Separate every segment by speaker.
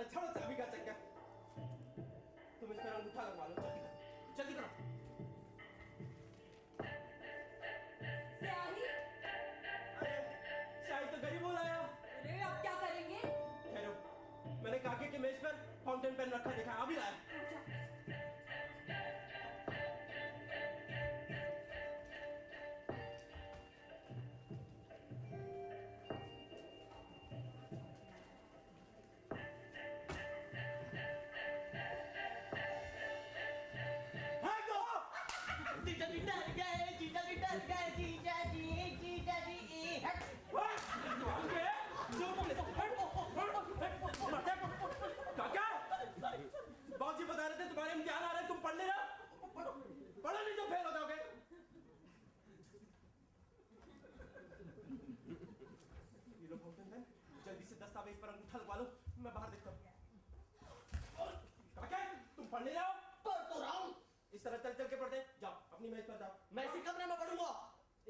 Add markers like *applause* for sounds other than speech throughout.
Speaker 1: अरे छोड़ो चाबी का चक्कर तुम इसका अंगूठा लगवा लो जल्दी करो जल्दी करो
Speaker 2: स्याही
Speaker 1: अरे शायद तो गरीब बोला आया
Speaker 2: अरे अब क्या करेंगे
Speaker 1: ठहरो मैंने काके की मेज पर फाउंटेन पेन रखा देखा अभी लाया
Speaker 3: जीजा जी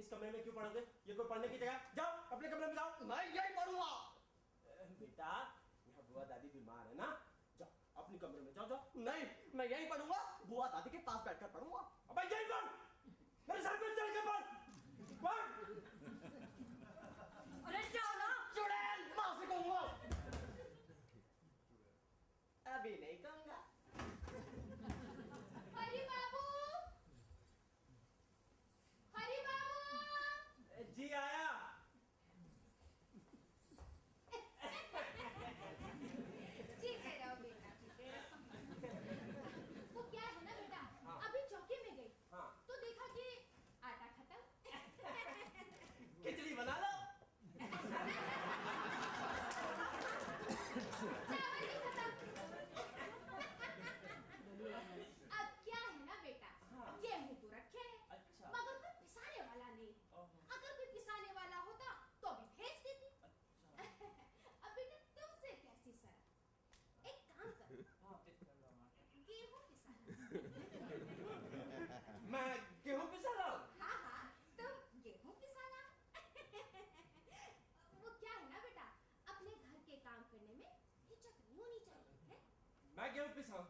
Speaker 1: इस
Speaker 3: कमरे में
Speaker 1: क्यों पढ़ोगे? ये कोई पढ़ने की जगह? जाओ अपने कमरे में जाओ।
Speaker 3: मैं यही पढ़ूँगा।
Speaker 1: बेटा यहाँ बुआ दादी बीमार है ना? जाओ अपने कमरे में जाओ जाओ।
Speaker 3: नहीं मैं यही पढ़ूँगा। बुआ दादी के पास बैठकर पढ़ूँगा।
Speaker 1: अब यही पढ़। मेरे सर पे चढ़ के पढ़। पढ़
Speaker 2: अरे जाओ ना
Speaker 3: चुड़ैल माँ से कहूँगा अभी नहीं कहूँगा
Speaker 4: हरी बाबू हरी बाबू
Speaker 1: जी आया
Speaker 4: ठीक है रहो बेटा वो क्या है ना बेटा अभी चौकी में गई
Speaker 1: हाँ
Speaker 4: तो देखा कि आटा खत्म
Speaker 1: खिचड़ी बना लो
Speaker 4: चावल भी खत्म अब क्या है ना बेटा गेहूँ तो रखे हैं
Speaker 1: अच्छा।
Speaker 4: मगर कोई पिसाने वाला नहीं अगर कोई पिसाने वाला होता तो भी भेज देती अब बेटा तुमसे कैसी सर एक काम करो गेहूँ पिसाना
Speaker 1: मैं गेहूँ पिसा रहा हूँ
Speaker 4: हाँ हाँ तुम गेहूँ पिसाना वो क्या है ना बेटा अपने घर के काम करने में हिचक नहीं होनी चाहिए है
Speaker 1: मैं पिसाऊं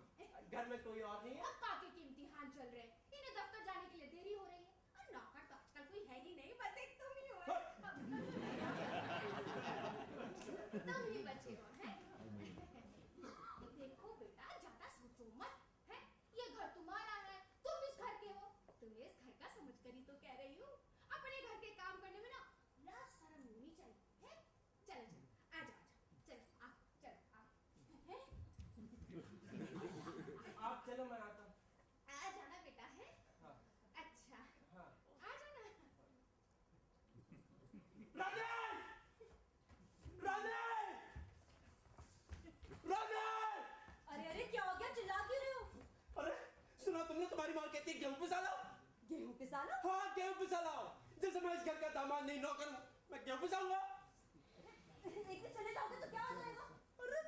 Speaker 1: घर में कोई और नहीं है।
Speaker 4: के इम्तिहान चल रहे हैं। इन्हें दफ्तर जाने के लिए देरी हो रही है। और नौकर तो आजकल कोई है ही नहीं बस एक तुम ही हो। तुम ही। बचे हो हैं देखो बेटा ज़्यादा सोचो मत है ये घर तुम्हारा है तुम इस घर के हो तुम्हें इस घर का समझ कर ही तो कह रही हूँ अपने घर के काम करने में ना लाज शर्म होनी चाहिए है चलो चलो आ जाओ आ जाओ चलो आ चलो आ हैं?
Speaker 1: आप चलो मैं आता हूँ
Speaker 4: आ जाना बेटा है
Speaker 1: हाँ
Speaker 4: अच्छा
Speaker 1: हाँ
Speaker 4: आ जाना
Speaker 1: राजेश राजेश राजेश
Speaker 2: अरे अरे क्या हो गया चिल्ला क्यों रहे हो
Speaker 1: अरे तुम्हारी माँ कहती है गेहूँ पिसा लाओ
Speaker 2: गेहूँ पिसाना
Speaker 1: हाँ गेहूँ पिसा लाओ जैसे मैं इस घर का दामाद नहीं नौकर हूँ मैं गेहूँ पिसाऊँगा।
Speaker 2: चले जाओगे तो क्या हो जाएगा?
Speaker 1: अरे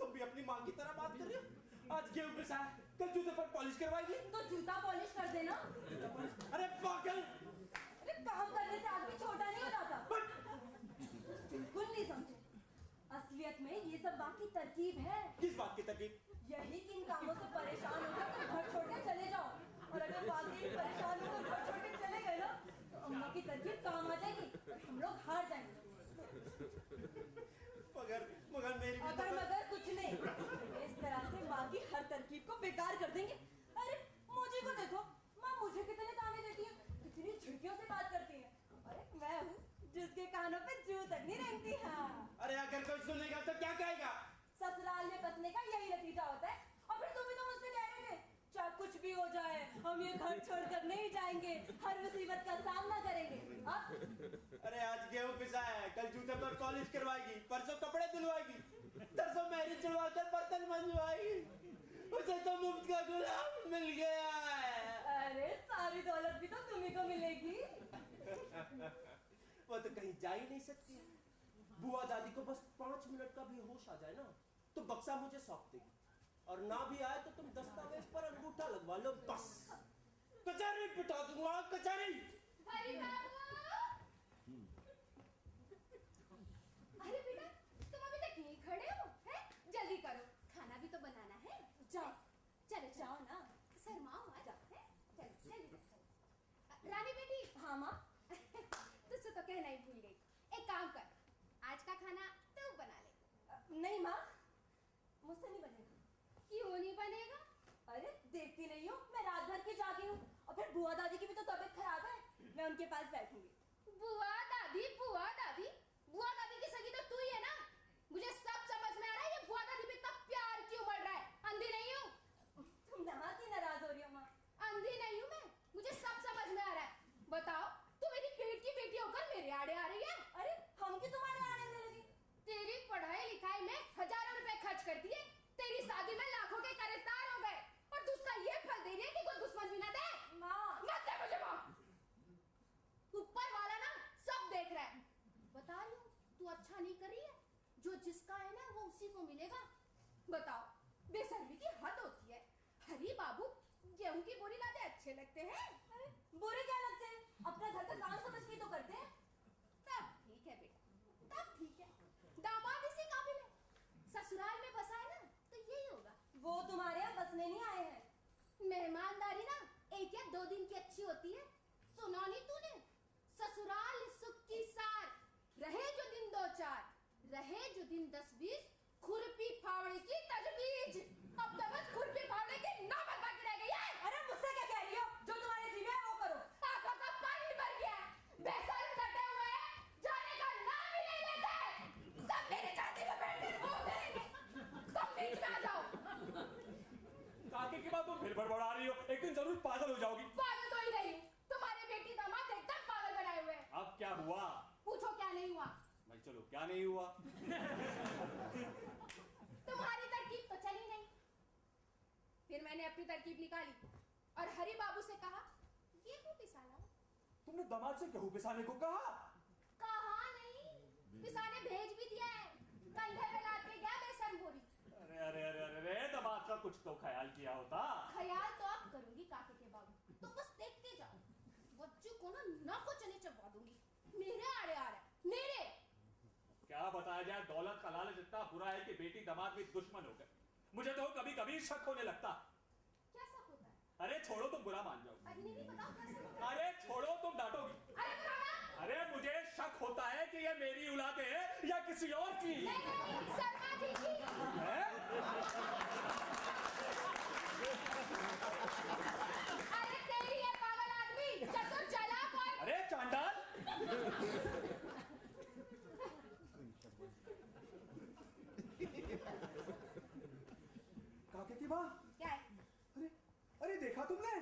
Speaker 1: तुम भी अपनी माँ की तरह बात कर रही हो। आज गेहूँ पिसा कल जूते पर पॉलिश करवाएगी।
Speaker 2: तो जूता पॉलिश कर देना।
Speaker 1: अरे पागल!
Speaker 2: अरे काम करने से आदमी छोटा नहीं हो जाता। बिल्कुल नहीं समझे। असलियत में ये सब बाकी तरकीब है।
Speaker 1: किस बात की तकलीफ़
Speaker 2: यही कि इन कामों से परेशान होकर तुम घर छोड़ के चले जाओ और अगर वाकई में परेशान होकर घर छोड़ के चले गए ना तो अम्मा की तरकीब काम आ जाएगी और हम लोग हार जाएँगे
Speaker 1: मगर मगर मेरी भी
Speaker 2: अगर मगर कुछ नहीं। इस तरह से माँ की हर तरकीब को बेकार कर देंगे। अरे मुझे को देखो। माँ मुझे कितने ताने देती है। कितनी झिड़कियों से बात करती है। अरे मैं हूँ जिसके कानों पे जू तक नहीं रहती हाँ।
Speaker 1: अरे अगर कोई सुनेगा तो क्या कहेगा?
Speaker 2: ससुराल में बसने का यही नतीजा होता है और फिर तुम भी तो मुझसे कह रहे थे चाहे कुछ भी हो जाए। हम ये घर छोड़कर नहीं जाएँगे। हर मुसीबत का सामना करेंगे। अब
Speaker 1: अरे आज गेहूँ पिसा है। कल जूते पर पॉलिश करवाएगी। परसों कपड़े धुलवाएगी। तरसों मेहंदी चढ़वा कर बर्तन मंजवाएगी। उसे तो मुफ़्त का गुलाम मिल गया है।
Speaker 2: अरे सारी दौलत भी तो तुम्ही को मिलेगी। *laughs*
Speaker 1: वो तो कहीं जा ही नहीं सकती। बुआ दादी को बस पाँच मिनट का भी होश आ जाए ना तो बक्सा मुझे सौंप देगी। और ना भी आए तो तुम दस्तावेज़ पर अंगूठा लगवा लो बस। कचहरी पिटा दूँगा कचहरी।
Speaker 4: हम्म। अरे बेटा तुम अभी तक खड़े हो है? जल्दी करो।
Speaker 2: खाना भी तो बनाना है।
Speaker 4: जाओ। चलो जाओ
Speaker 2: ना।
Speaker 4: शर्माओ आ जाओ जल्दी रानी बेटी।
Speaker 2: हाँ माँ।
Speaker 4: तुझसे तो कहना ही भूल गई। एक काम कर आज का खाना तू बना ले।
Speaker 2: नहीं माँ। देखती नहीं हूँ। मैं रात भर की जागी हूँ। और फिर बुआ दादी की भी तो तबीयत खराब है। मैं उनके पास बैठूँगी।
Speaker 4: बुआ दादी, बुआ दादी की सगी तो तू ही है ना मुझे सब समझ में आ रहा है ये बुआ दादी पे इतना प्यार क्यों बढ़ रहा है अंधी नहीं हूँ
Speaker 2: तुम नहा की नाराज़ हो रही हो माँ
Speaker 4: अंधी नहीं हूँ मैं मुझे सब समझ में आ रहा है बताओ तू मेरी पेट की बेटी होकर मेरे आड़े आ रही है
Speaker 2: अरे हम क्यों तुम्हारे आने में लगी
Speaker 4: तेरी पढ़ाई लिखाई में हज़ारों रुपए खर्च करती है तेरी शादी में लाखों के कर्जदार हो गए और तू उसका ये फल दे रही है कि कोई दुश्मन भी ना दे
Speaker 2: माँ
Speaker 4: मत दे मुझे माँ ऊपर वाला ना सब देख रहा है बता लू तू अच्छा नहीं कर रही है जो जिसका है ना वो मिलेगा बताओ बेशर्मी की हद होती है। हरी बाबू गेहूँ की बोरी लादे अच्छे लगते हैं।
Speaker 2: अरे बुरे क्या लगते हैं? अपना घर का काम समझ के तो करते हैं।
Speaker 4: तब ठीक है बेटा तब ठीक है। दामाद इसी काबिल है। ससुराल में बसा है ना तो यही होगा।
Speaker 2: वो तुम्हारे यहाँ बसने नहीं आए हैं।
Speaker 4: मेहमानदारी ना एक या दो दिन की अच्छी होती है। सुना नहीं तूने? ससुराल सुख की सार। रहे जो दिन दो चार रहे जो दिन दस बीस खुरपी फावड़े की तजवीज। अब तो बस खुरपी फावड़े की नौबत बाकी रह गई है।
Speaker 2: अरे मुझसे क्या कह रही हो? जो तुम्हारे जी में है वो करो।
Speaker 4: आँखों का पानी भर गया बेसर कटे हुए हैं, जाने का नाम ही नहीं लेते सब मेरी छाती में बैठ कर घूम रहेंगे तुम बीच में आ जाओ।
Speaker 5: काके की बात तुम फिर बड़बड़ा रही हो। एक दिन ज़रूर पागल हो जाओगी।
Speaker 4: पागल तो ही नहीं। तुम्हारे बेटी दामाद एकदम पागल बनाए हुए
Speaker 5: अब क्या हुआ?
Speaker 4: पूछो क्या नहीं हुआ।
Speaker 5: भाई चलो क्या नहीं हुआ
Speaker 4: तुम्हारी तरकीब तो चली नहीं फिर मैंने अपनी तरकीब निकाली और हरी बाबू से कहा ये को पिसा
Speaker 5: तुमने दामाद से गेहूँ पिसाने को कहा?
Speaker 4: कहा नहीं पिसाने भेज भी दिया है। कंधे पे लाद के गया बेसन बोरी
Speaker 5: अरे अरे अरे अरे अरे दामाद का कुछ तो ख्याल किया होता।
Speaker 4: ख्याल तो अब करूँगी काके के बाबू। तो बस देखते जाओ। बच्चों को ना नाको चने चबवा दूँगी। मेरे आड़े आ रहा मेरे!
Speaker 5: क्या बताया जाए दौलत का लालच इतना बुरा है कि बेटी दामाद भी दुश्मन हो गए मुझे तो कभी कभी शक होने लगता।
Speaker 4: क्या सब होता है?
Speaker 5: अरे छोड़ो तुम बुरा मान जाओ
Speaker 4: अरे
Speaker 5: छोड़ो तुम डांटोगी।
Speaker 4: अरे
Speaker 5: अरे मुझे शक होता है कि ये मेरी औलादे है या किसी और की।
Speaker 4: नहीं नहीं शर्मा जी की। अरे तेरी ये पागल आदमी। चतुर चालाक और
Speaker 5: अरे चांडाल। माँ
Speaker 4: क्या है?
Speaker 5: अरे अरे देखा तुमने?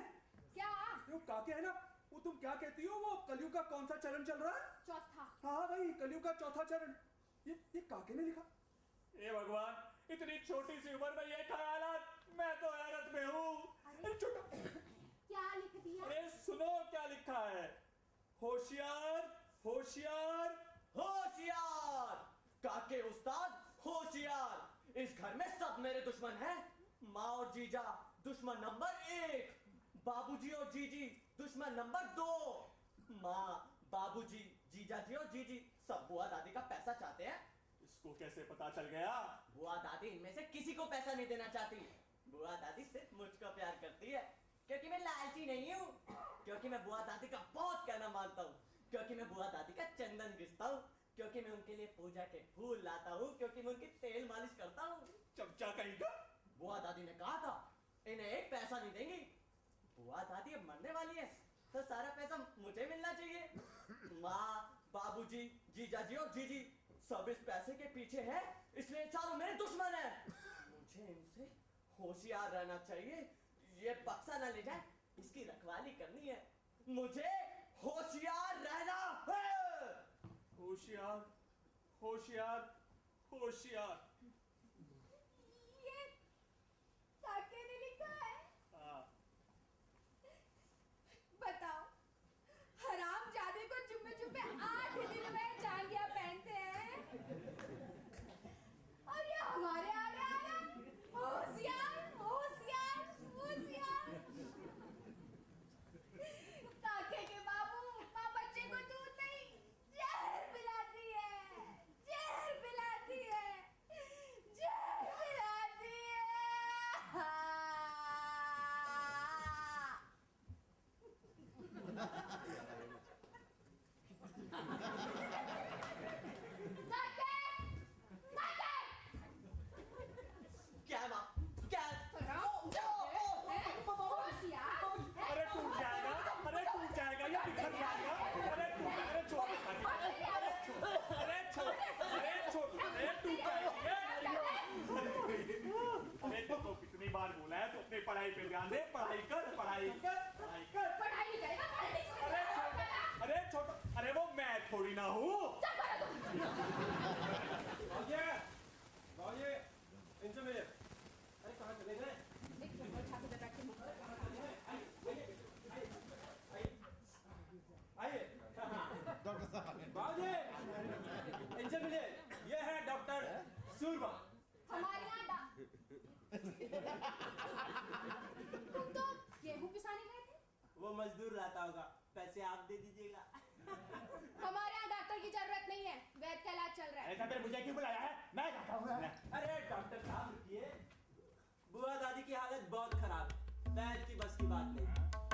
Speaker 4: क्या?
Speaker 5: वो काके है ना वो तुम क्या कहती हो? वो कलयुग का कौन सा चरण चल रहा है?
Speaker 4: चौथा।
Speaker 5: हाँ भाई कलयुग का चौथा चरण। ये ये काके ने लिखा। हे भगवान इतनी छोटी सी उम्र में ये ख्यालात मैं तो हैरत में हूँ। अरे। छोटा
Speaker 4: क्या लिख दिया?
Speaker 5: अरे सुनो क्या लिखा है। होशियार होशियार
Speaker 6: होशियार। काके उस्ताद होशियार। इस घर में सब मेरे दुश्मन हैं। माँ और जीजा दुश्मन नंबर एक। बाबूजी और जीजी दुश्मन नंबर दो। माँ बाबूजी जीजा जी और जीजी सब बुआ दादी का पैसा चाहते हैं?
Speaker 5: इसको कैसे पता चल गया?
Speaker 6: बुआ दादी इनमें से किसी को पैसा नहीं देना चाहती। बुआ दादी सिर्फ़ मुझको प्यार करती है क्योंकि मैं लालची नहीं हूँ क्योंकि मैं बुआ दादी का बहुत कहना मानता हूँ क्योंकि मैं बुआ दादी का चंदन घिसता हूँ क्योंकि मैं उनके लिए पूजा के फूल लाता हूँ क्योंकि मैं उनकी तेल मालिश करता हूँ बुआ दादी ने कहा था, इन्हें एक पैसा नहीं देंगी। बुआ दादी अब मरने वाली है तो सारा पैसा मुझे मिलना चाहिए। माँ, बाबूजी जीजा जी और जीजी, सब इस पैसे के पीछे है, इसलिए चारों मेरे दुश्मन हैं। मुझे इनसे होशियार रहना चाहिए, ये बक्सा ना ले जाए, इसकी रखवाली करनी है। मुझे होशियार रहना है।
Speaker 5: होशियार होशियार होशियार।
Speaker 4: पढ़ाई पे ध्यान दे पढ़ाई कर पढ़ाई कर पढ़ाई कर। पढ़ाई करेगा अरे छोटा अरे छोटा अरे वो मैं थोड़ी
Speaker 5: ना हूँ।
Speaker 1: इनसे मिले अरे कहाँ चले गए? आइए
Speaker 7: डॉक्टर साहब।
Speaker 1: इनसे मिले ये है डॉक्टर सूरमा
Speaker 4: हमारे यहाँ तुम तो गेहूँ पिसाने गए थे?
Speaker 1: वो मजदूर लाता होगा पैसे आप दे दीजिएगा।
Speaker 4: हमारे यहाँ डॉक्टर की ज़रूरत नहीं है वैद का इलाज चल रहा है।
Speaker 5: ऐसा फिर मुझे क्यों बुलाया है? मैं जाता हूँ
Speaker 1: अरे डॉक्टर साहब रुकिए। बुआ दादी की हालत बहुत खराब है। बैद की बस की बात नहीं।